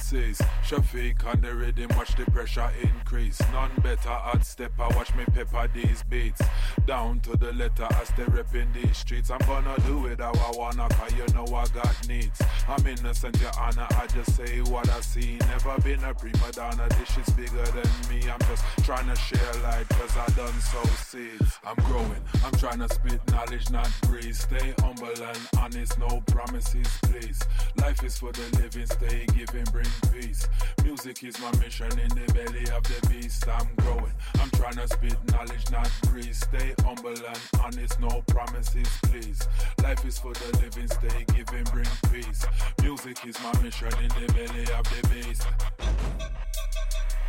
says. Shafiq on the rhythm, watch the pressure increase. None better at step, I watch me pepper these beats. Down to the letter as they rep in these streets. I'm gonna do it how I wanna, cause you know I got needs. I'm innocent, your honor, I just say what I see. Never been a prima donna, this shit's bigger than me. I'm just trying to share light, cause I done so seeds. I'm growing, I'm trying to spit knowledge, not breathe. Stay humble and honest, no promises, please. Life is for the living, stay giving, bring peace. Music is my mission in the belly of the beast. I'm growing, I'm trying to spit knowledge, not breathe. Stay humble and honest, no promises, please. Life is for the living, stay giving, bring peace. Music is my mission in the belly of the beast.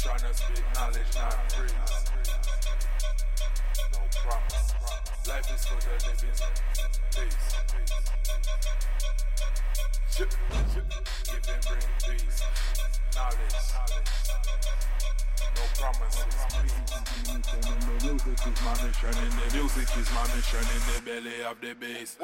To spit knowledge, not breathe. No promise. Life is for the living, peace. Giving, bring peace. Knowledge. No promises. The music is my mission, and the music is my mission in the belly of the bass.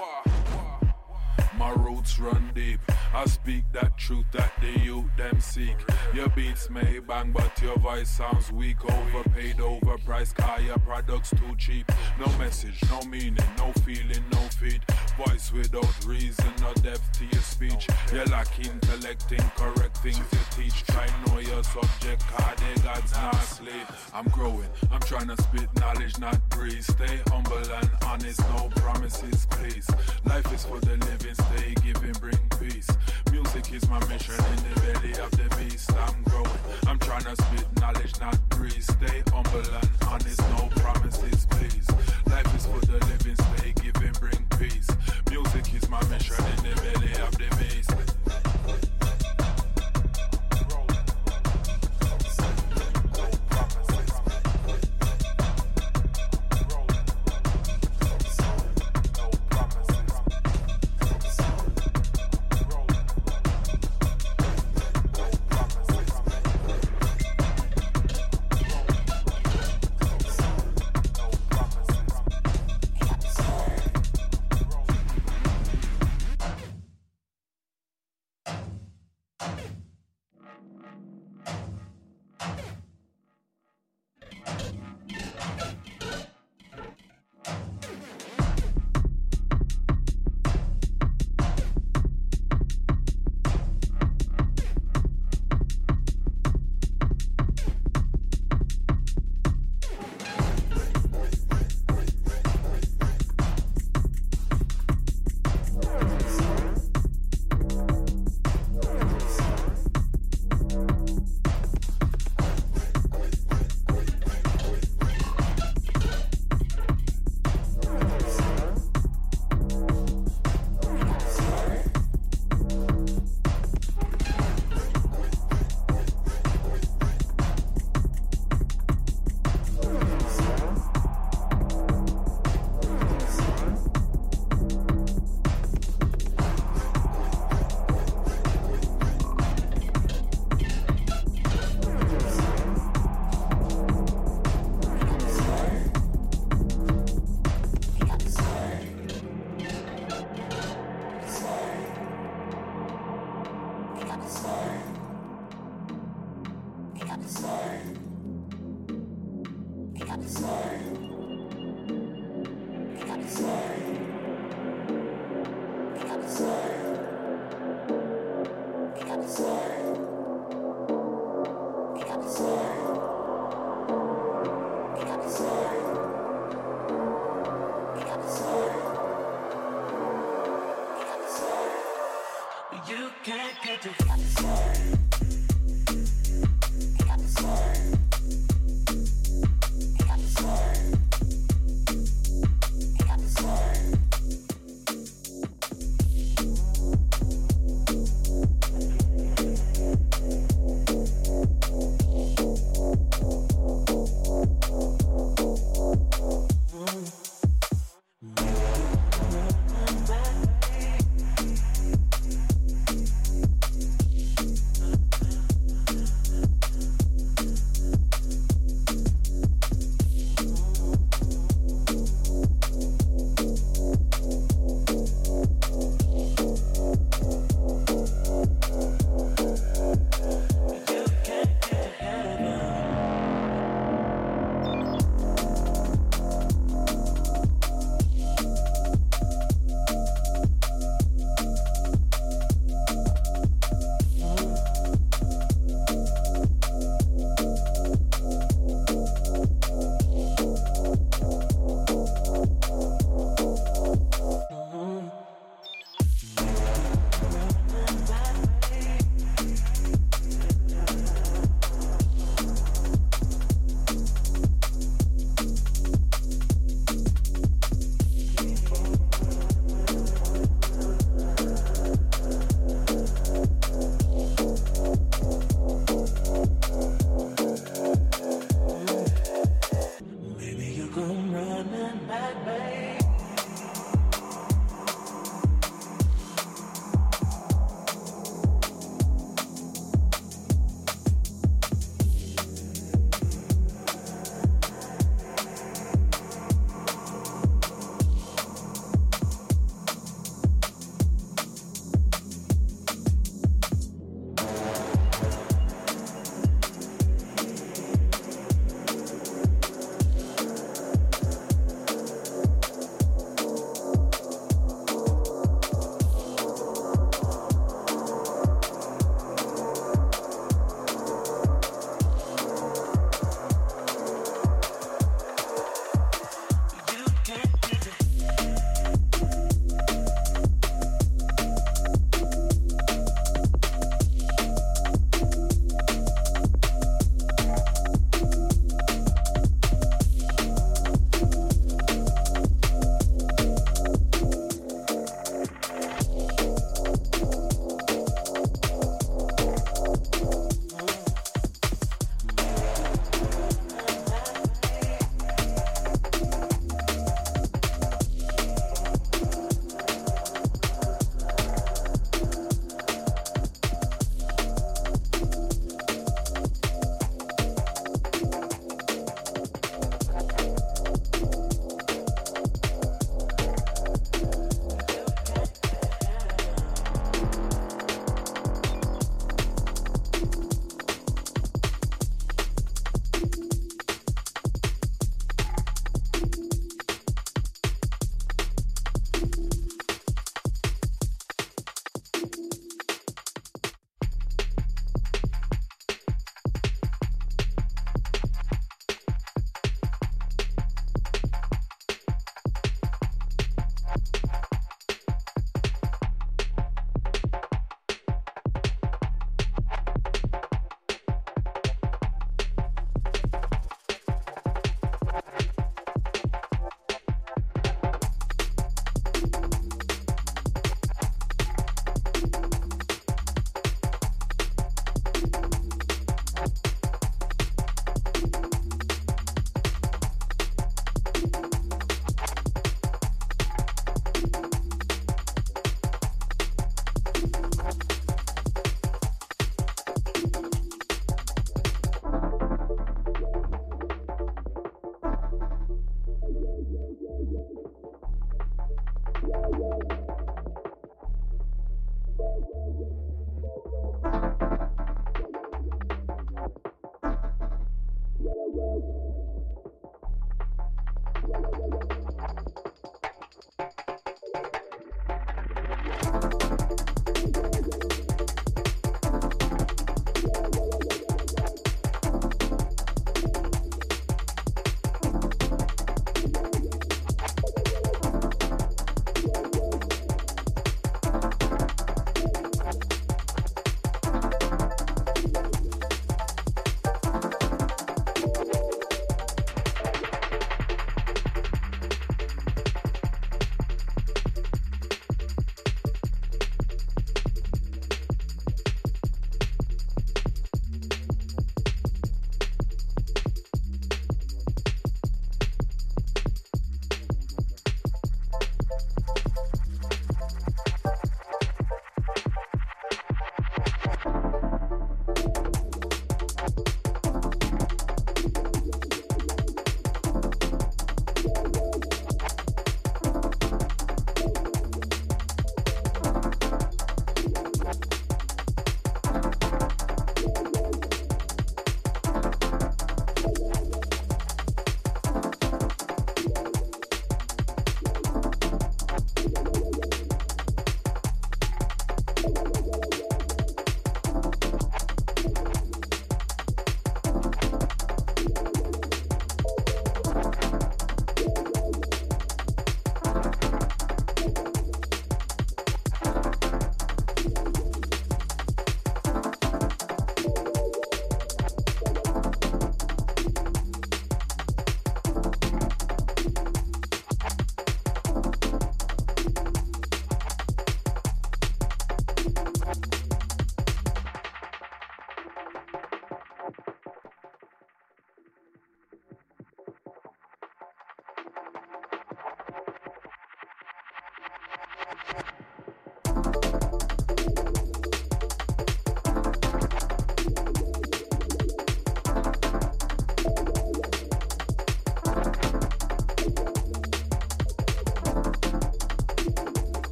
My roots run deep. I speak that truth that the youth them seek. Your beats may bang, but your voice sounds weak. Overpaid, overpriced, car your products too cheap. No message, no meaning, no feeling, no feed. Voice without reason, no depth to your speech. You lack intellect, incorrect things you teach. Try know your subject, car they God's not. I'm growing, I'm trying to spit knowledge, not breathe. Stay humble and honest, no promises, please. Life is for the living, stay giving, bring peace. Music is my mission in the belly of the beast. I'm growing, I'm trying to spit knowledge, not breathe. Stay humble and honest, no promises, please. Life is for the living, stay giving, bring peace. Music is my mission in the belly of the beast. Thank you.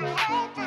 Christmas.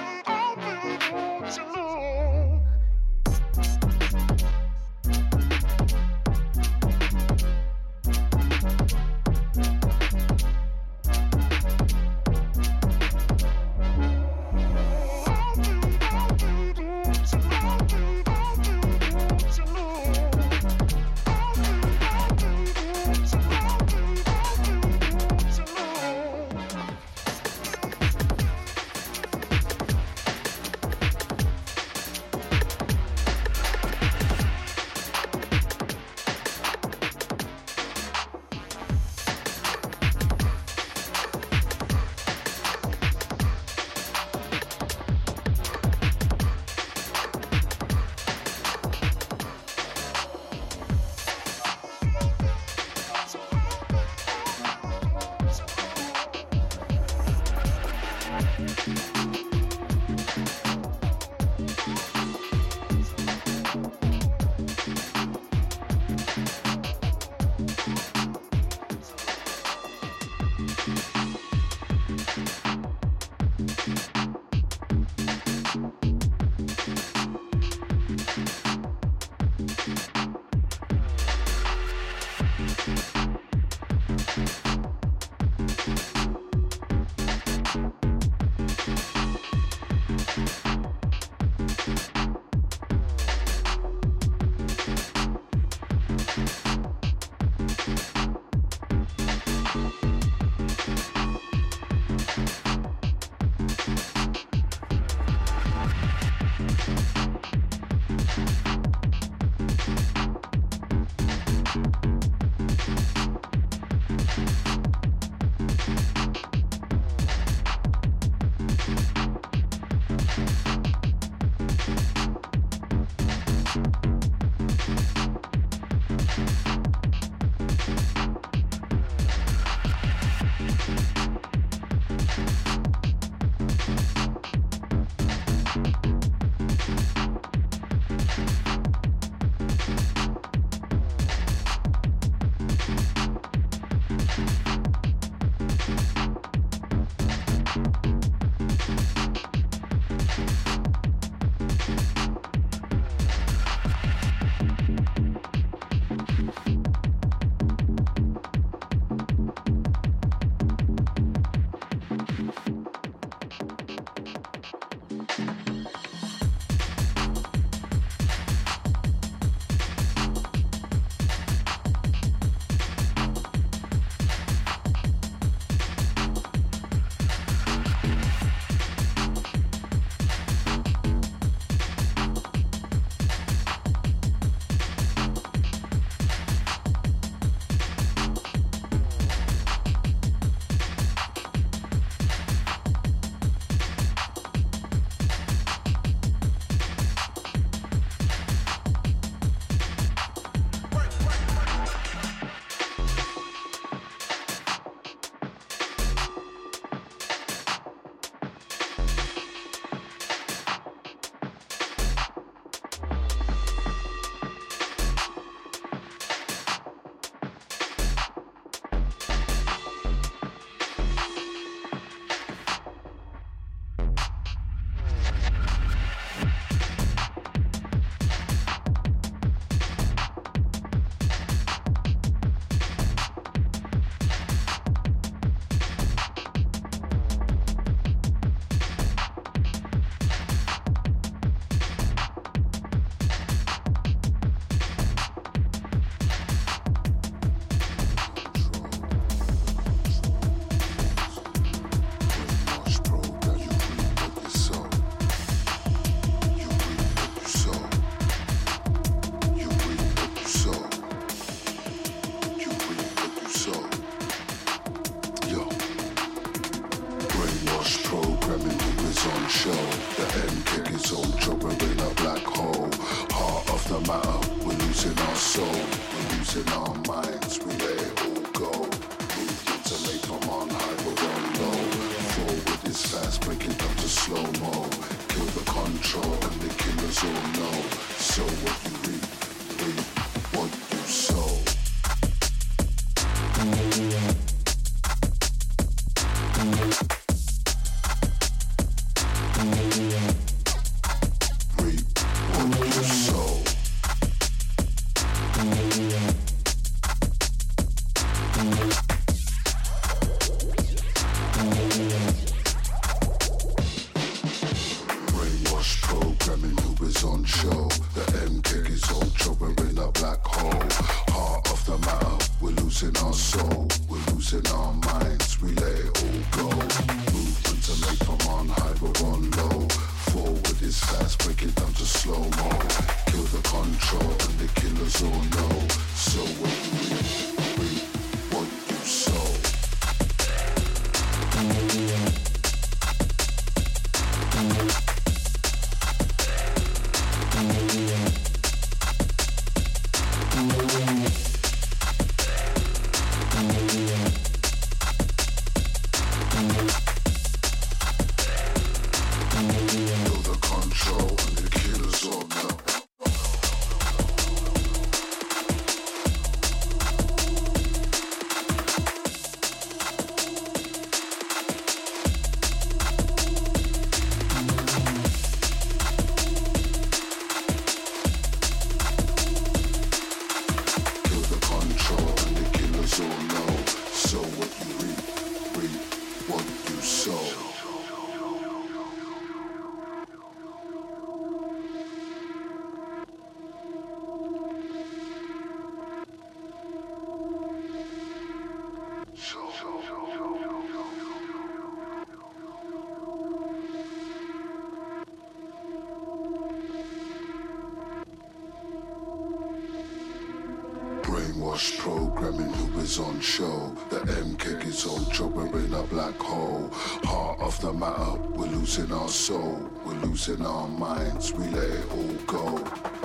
In our minds, we let it all go.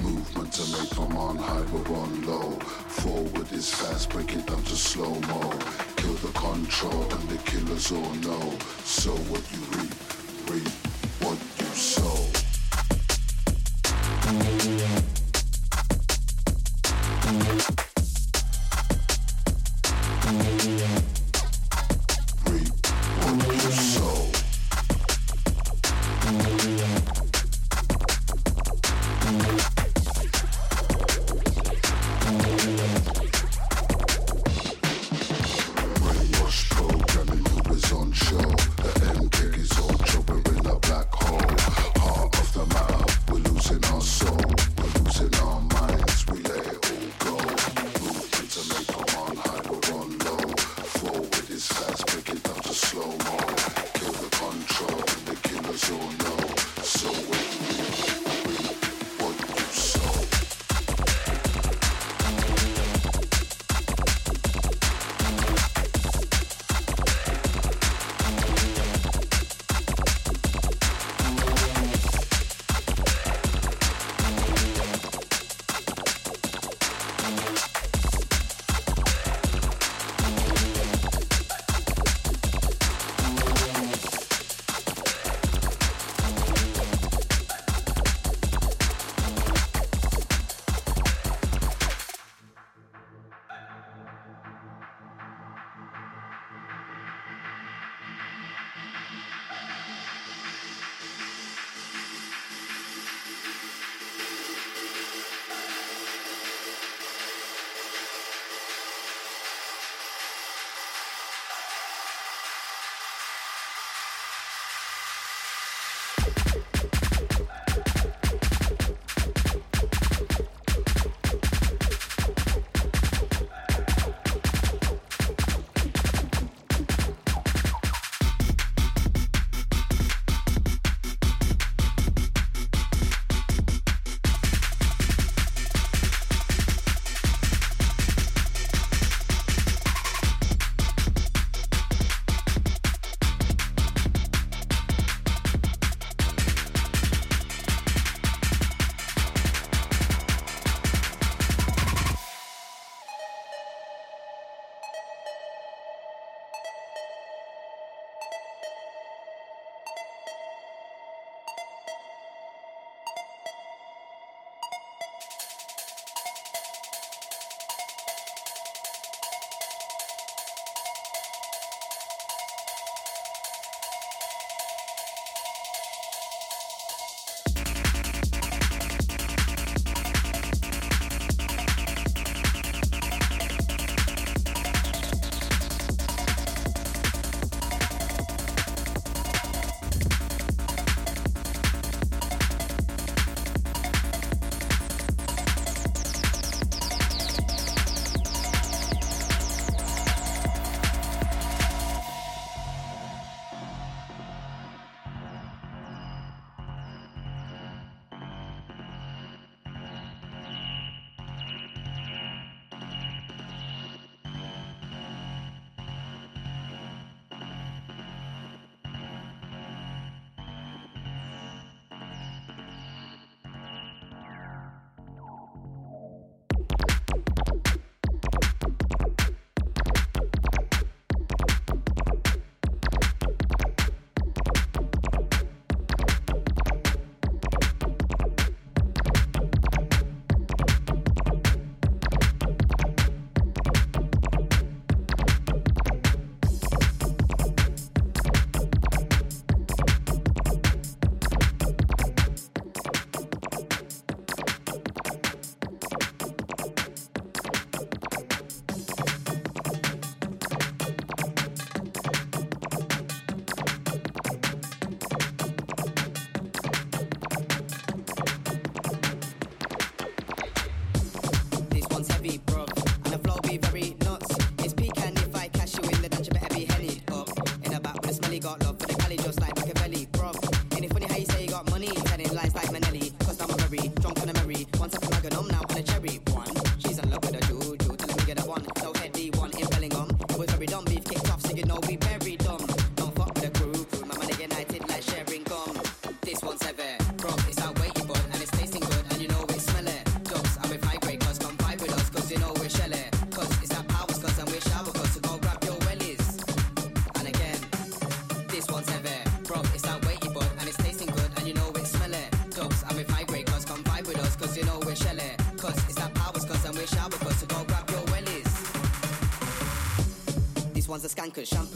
Movement to make from on high, we're on low. Forward is fast, break it down to slow mo. Kill the control and the killers all know. So what you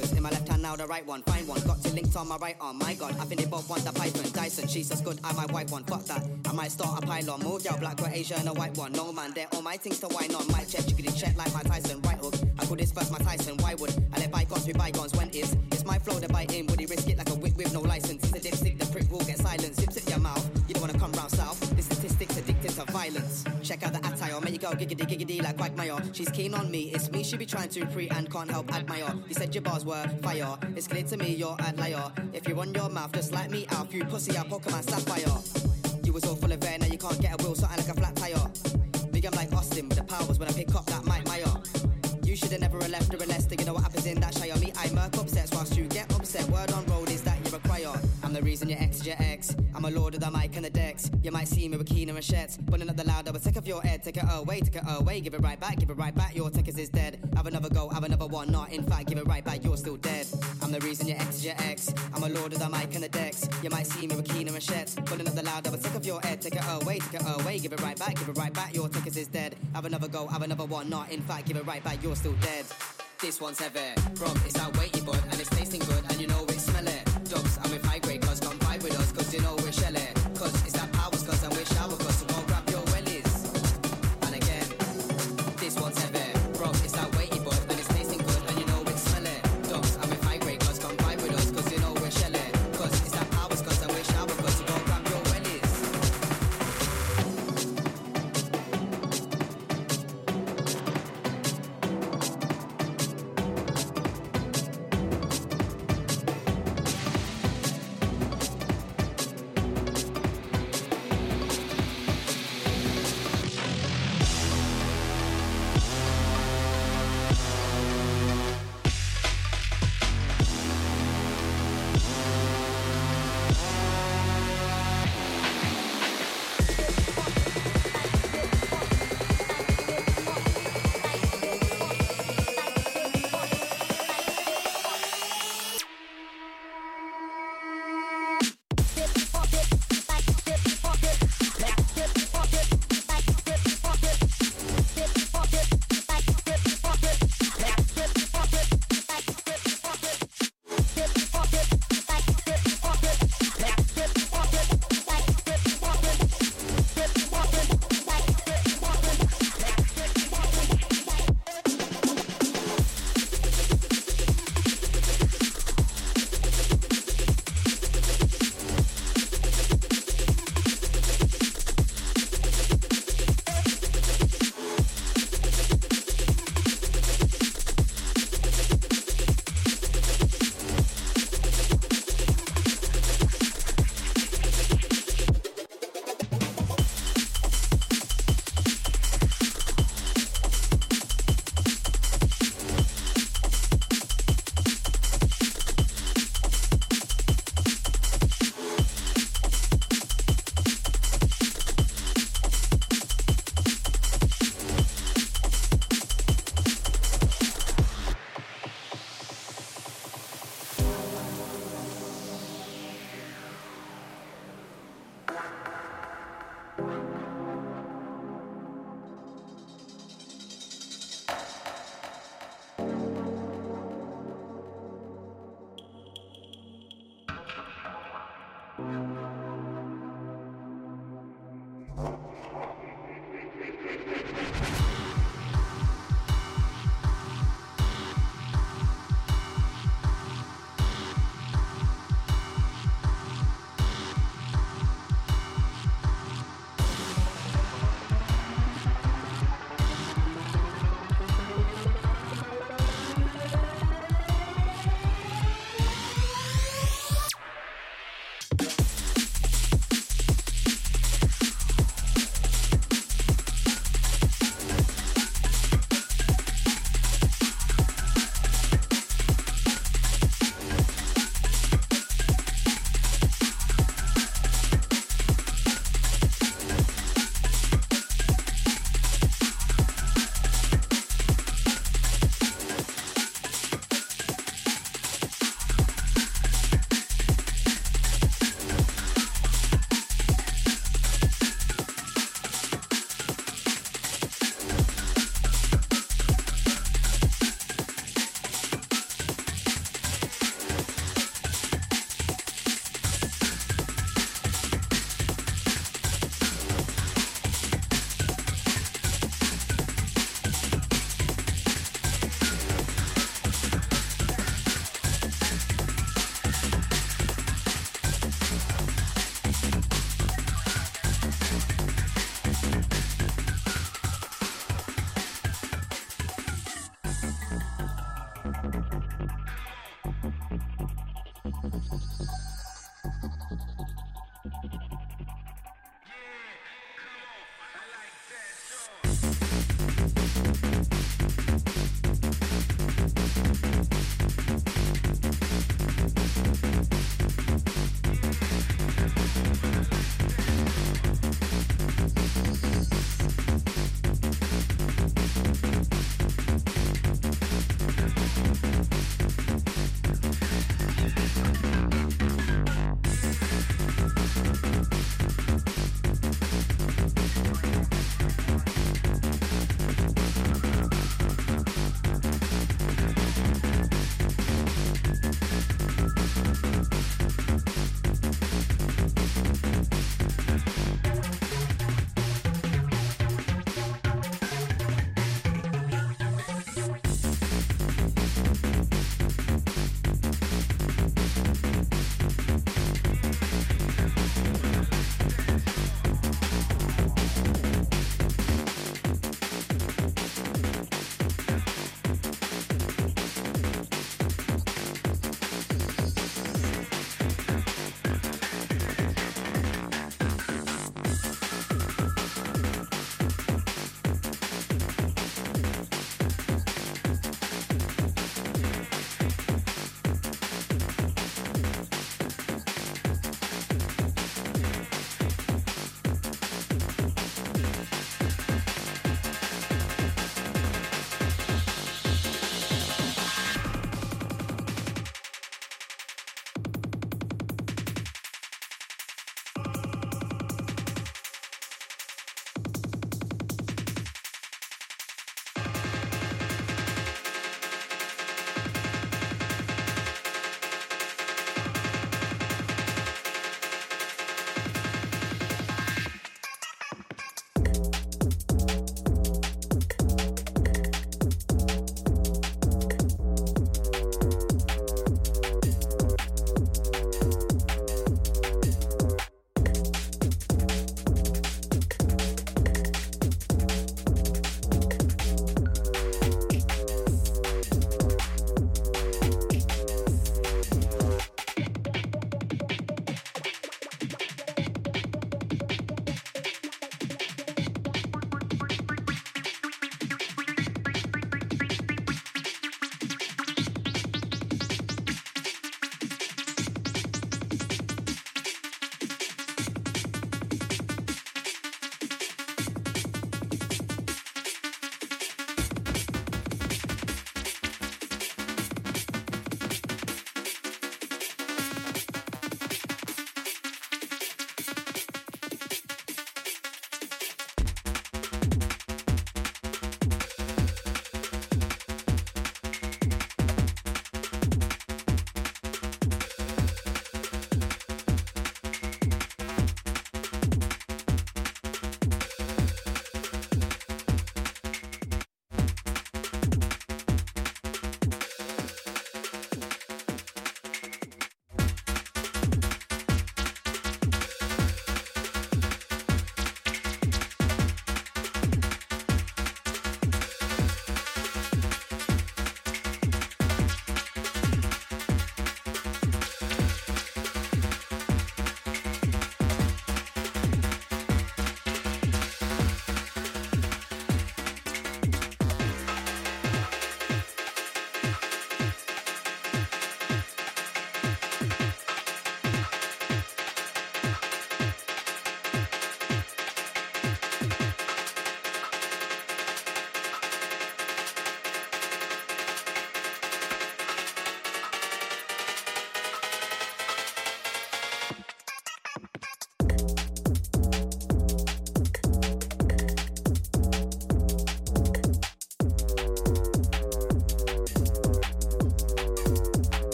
In my left hand now, the right one. Find one. Got two links on my right arm. My god, I think they both want the Python. Dyson, she's just good. I might wipe one. Fuck that. I might start a pylon. Move y'all black or Asia and a white one. No man, they're all my things to wine on. Might check, chickadee check like my Tyson. Go giggity giggity like Quagmire. She's keen on me, it's me she be trying to pre and can't help admire. You said your bars were fire, it's clear to me you're a liar. If you run your mouth just like me out, you pussy out Pokemon Sapphire. You was all full of air, now you can't get a wheel, something like a flat tire. Big I'm like Austin with the powers when I pick up that Mike Meyer. You should have never left her less you know what happens in that Shire. Me, I murk upsets whilst you get upset. Word on road is that you're a crier. I'm the reason your ex is your ex. I'm a lord of the mic and the decks. You might see me with Keener and Shets. But not the loud, Your head. Take it away, take it away. Give it right back, give it right back. Your tickets is dead. Have another go, have another one. Not in fact, give it right back. You're still dead. I'm the reason your ex is your ex. I'm a lord of the mic and the decks. You might see me with Keener and Shets. But not the loud, I will take off your head. Take it away, take it away. Give it right back, give it right back. Your tickets is dead. Have another go, have another one. Not in fact, give it right back. You're still dead. This one's heavy, bro. It's that weighty bud and it's tasting good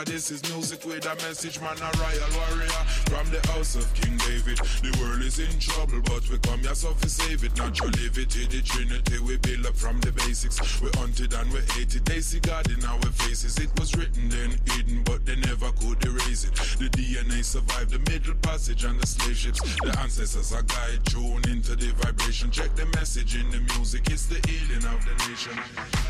cause this is music with a message. Man, a royal warrior from the house of King David. The world is in trouble, but we come here so to save it. Naturally, it the Trinity, we build up from the basics. We hunted and we ate it. They see God in our faces. It was written then hidden, but they never could erase it. The DNA survived the middle passage and the slave ships. The ancestors are guide, tuned into the vibration. Check the message in the music, it's the healing of the nation.